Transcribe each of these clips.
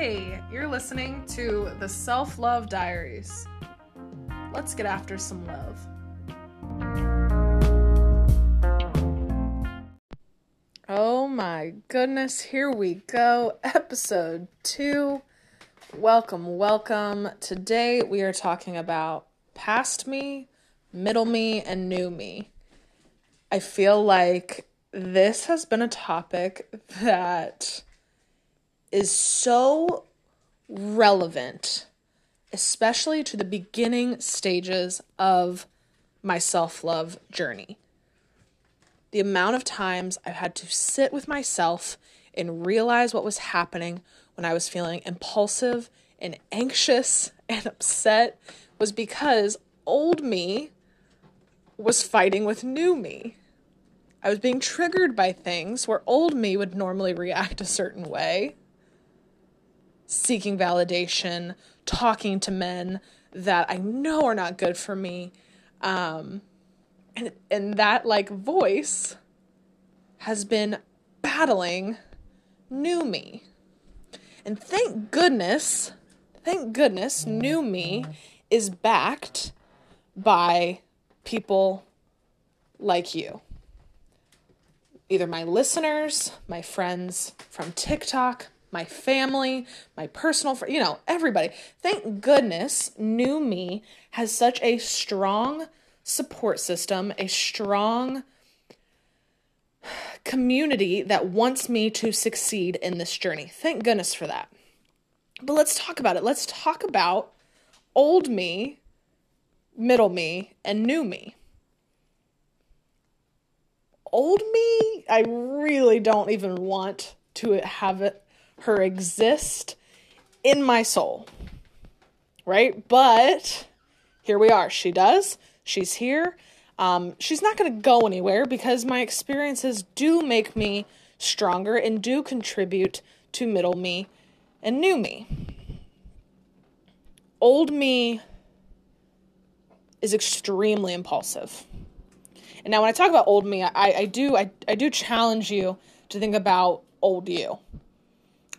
Hey, you're listening to the Self Love Diaries. Let's get after some love. Oh my goodness, here we go. Episode two. Welcome, welcome. Today we are talking about past me, middle me, and new me. I feel like this has been a topic that is so relevant, especially to the beginning stages of my self love journey. The amount of times I've had to sit with myself and realize what was happening when I was feeling impulsive and anxious and upset was because old me was fighting with new me. I was being triggered by things where old me would normally react a certain way, seeking validation, talking to men that I know are not good for me. Um, and, and that like voice has been battling new me. And thank goodness, thank goodness, new me is backed by people like you. Either my listeners, my friends from TikTok, my family, my personal, fr- you know, everybody. Thank goodness, new me has such a strong support system, a strong community that wants me to succeed in this journey. Thank goodness for that. But let's talk about it. Let's talk about old me, middle me, and new me. Old me, I really don't even want to have it her exist in my soul. Right? But here we are. She does. She's here. Um, she's not going to go anywhere because my experiences do make me stronger and do contribute to middle me and new me. Old me is extremely impulsive. And now when I talk about old me, I, I do I, I do challenge you to think about old you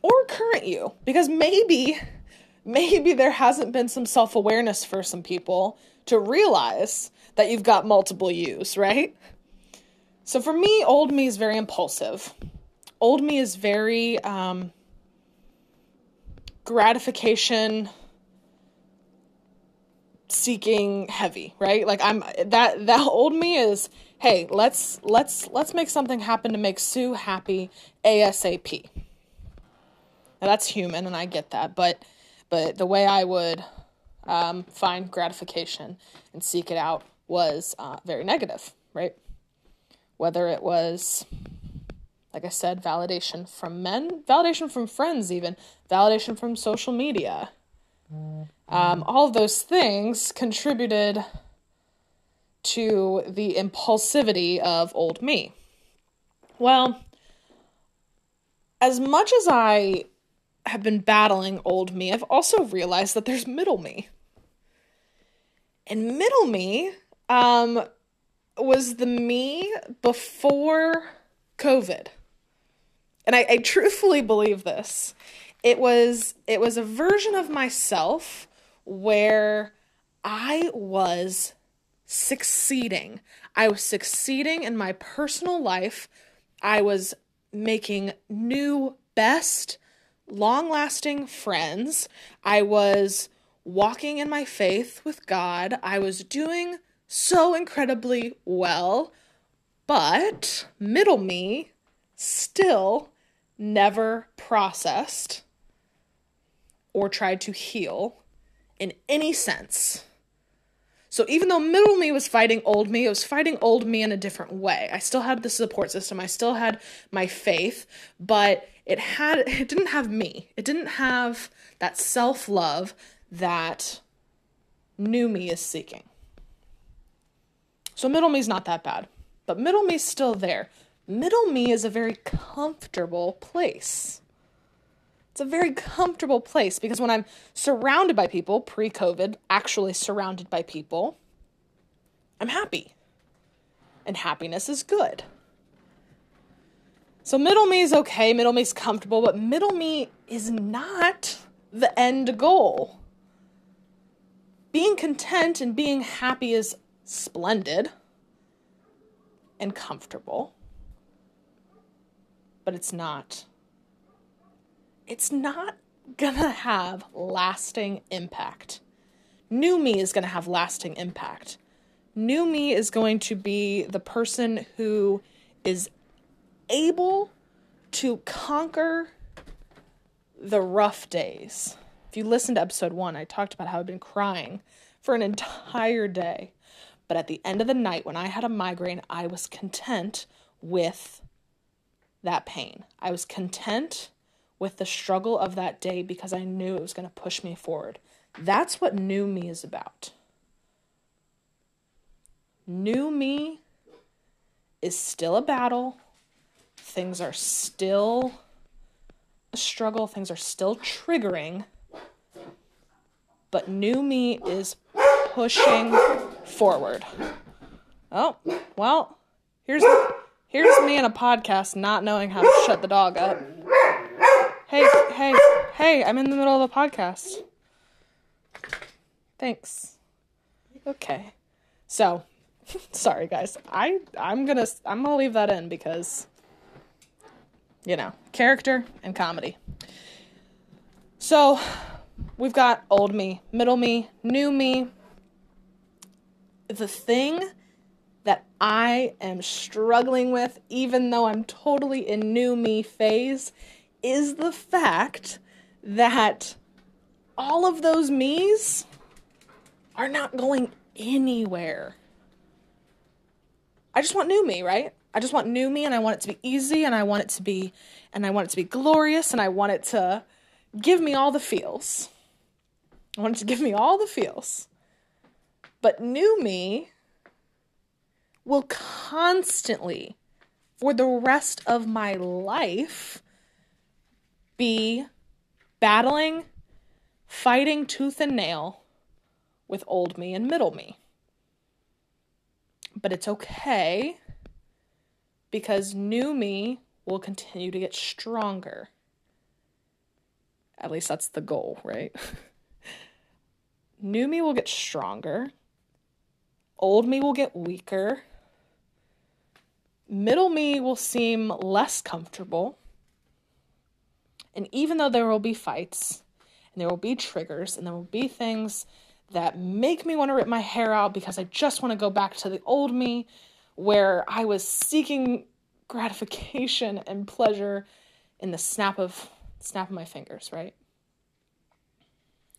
or current you because maybe maybe there hasn't been some self-awareness for some people to realize that you've got multiple yous, right? So for me, old me is very impulsive. Old me is very um, gratification seeking heavy, right? Like I'm that that old me is, hey, let's let's let's make something happen to make Sue happy ASAP. That's human and I get that, but but the way I would um, find gratification and seek it out was uh, very negative, right? Whether it was, like I said, validation from men, validation from friends, even validation from social media. Um, all of those things contributed to the impulsivity of old me. Well, as much as I have been battling old me, I've also realized that there's middle me. And middle me um, was the me before COVID. And I, I truthfully believe this. It was it was a version of myself where I was succeeding. I was succeeding in my personal life. I was making new best long lasting friends. I was walking in my faith with God. I was doing so incredibly well, but middle me still never processed or tried to heal in any sense. So even though middle me was fighting old me, it was fighting old me in a different way. I still had the support system, I still had my faith, but it had it didn't have me. It didn't have that self-love that new me is seeking. So middle me's not that bad, but middle me's still there. Middle me is a very comfortable place. It's a very comfortable place because when I'm surrounded by people, pre COVID, actually surrounded by people, I'm happy. And happiness is good. So middle me is okay, middle me is comfortable, but middle me is not the end goal. Being content and being happy is splendid and comfortable, but it's not. It's not gonna have lasting impact. New me is gonna have lasting impact. New me is going to be the person who is able to conquer the rough days. If you listen to episode one, I talked about how I've been crying for an entire day. But at the end of the night, when I had a migraine, I was content with that pain. I was content with the struggle of that day because I knew it was going to push me forward. That's what new me is about. New me is still a battle. Things are still a struggle, things are still triggering. But new me is pushing forward. Oh, well, here's here's me in a podcast not knowing how to shut the dog up. Hey, hey, hey, I'm in the middle of a podcast. Thanks. Okay. So, sorry guys. I I'm going to I'm going to leave that in because you know, character and comedy. So, we've got old me, middle me, new me. The thing that I am struggling with, even though I'm totally in new me phase, is the fact that all of those me's are not going anywhere. I just want new me, right? I just want new me and I want it to be easy and I want it to be and I want it to be glorious and I want it to give me all the feels. I want it to give me all the feels. But new me will constantly for the rest of my life be battling, fighting tooth and nail with old me and middle me. But it's okay because new me will continue to get stronger. At least that's the goal, right? new me will get stronger. Old me will get weaker. Middle me will seem less comfortable. And even though there will be fights, and there will be triggers, and there will be things that make me want to rip my hair out because I just want to go back to the old me where I was seeking gratification and pleasure in the snap of snap of my fingers, right?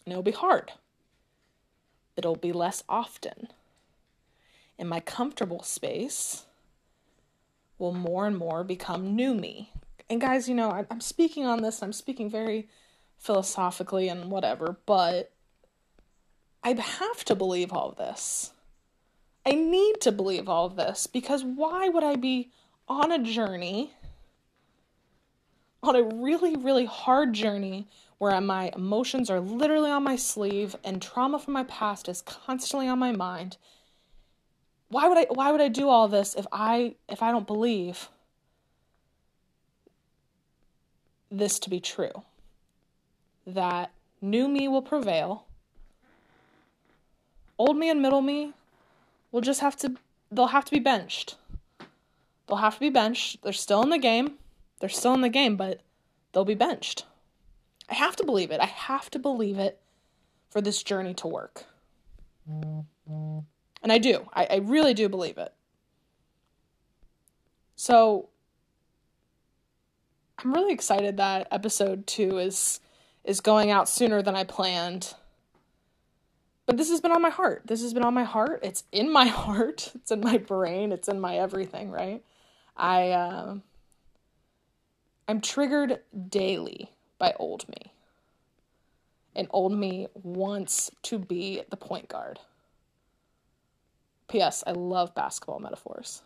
And it'll be hard. It'll be less often. In my comfortable space will more and more become new me. And guys, you know, I'm speaking on this, I'm speaking very philosophically and whatever, but I have to believe all of this. I need to believe all of this because why would I be on a journey, on a really, really hard journey where my emotions are literally on my sleeve and trauma from my past is constantly on my mind? Why would I why would I do all this if I if I don't believe this to be true? That new me will prevail. Old me and middle me will just have to they'll have to be benched. They'll have to be benched. They're still in the game. They're still in the game, but they'll be benched. I have to believe it. I have to believe it for this journey to work. And I do. I, I really do believe it. So I'm really excited that episode two is is going out sooner than I planned. But this has been on my heart. This has been on my heart. It's in my heart. It's in my brain. It's in my everything, right? I uh, I'm triggered daily by old me. And old me wants to be the point guard. P.S. I love basketball metaphors.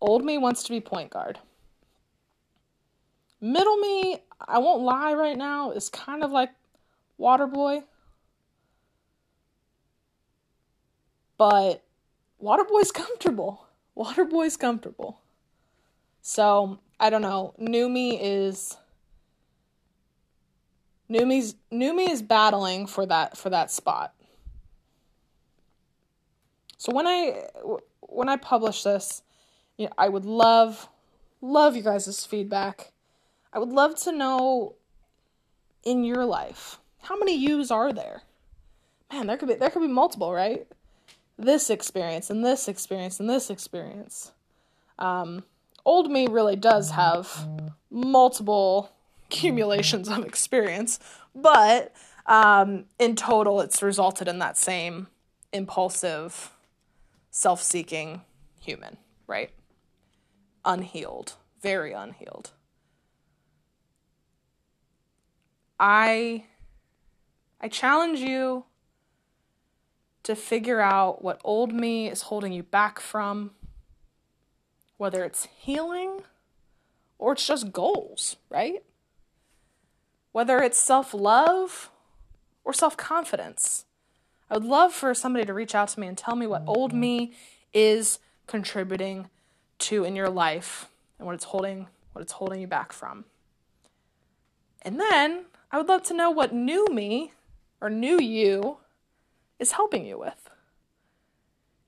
Old me wants to be point guard. Middle me, I won't lie right now, is kind of like water boy. But Waterboy's comfortable. Waterboy's comfortable. So, I don't know. New me is new me is battling for that for that spot. So when I when I publish this, you know, I would love love you guys' feedback. I would love to know in your life how many yous are there? Man, there could be there could be multiple, right? This experience and this experience and this experience. Um, old me really does have multiple accumulations of experience, but um, in total, it's resulted in that same impulsive, self seeking human, right? Unhealed, very unhealed. I I challenge you to figure out what old me is holding you back from, whether it's healing or it's just goals, right? Whether it's self love or self confidence. I would love for somebody to reach out to me and tell me what old me is contributing to in your life and what it's holding what it's holding you back from. And then I would love to know what new me or new you is helping you with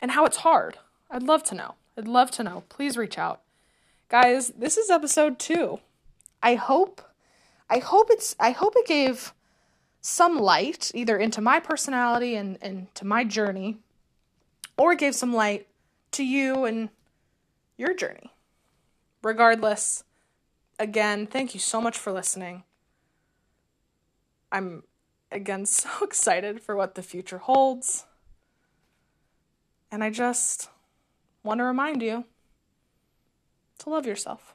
and how it's hard. I'd love to know. I'd love to know. Please reach out. Guys, this is episode 2. I hope I hope it's I hope it gave some light either into my personality and and to my journey or gave some light to you and your journey. Regardless, again, thank you so much for listening. I'm again so excited for what the future holds. And I just want to remind you to love yourself.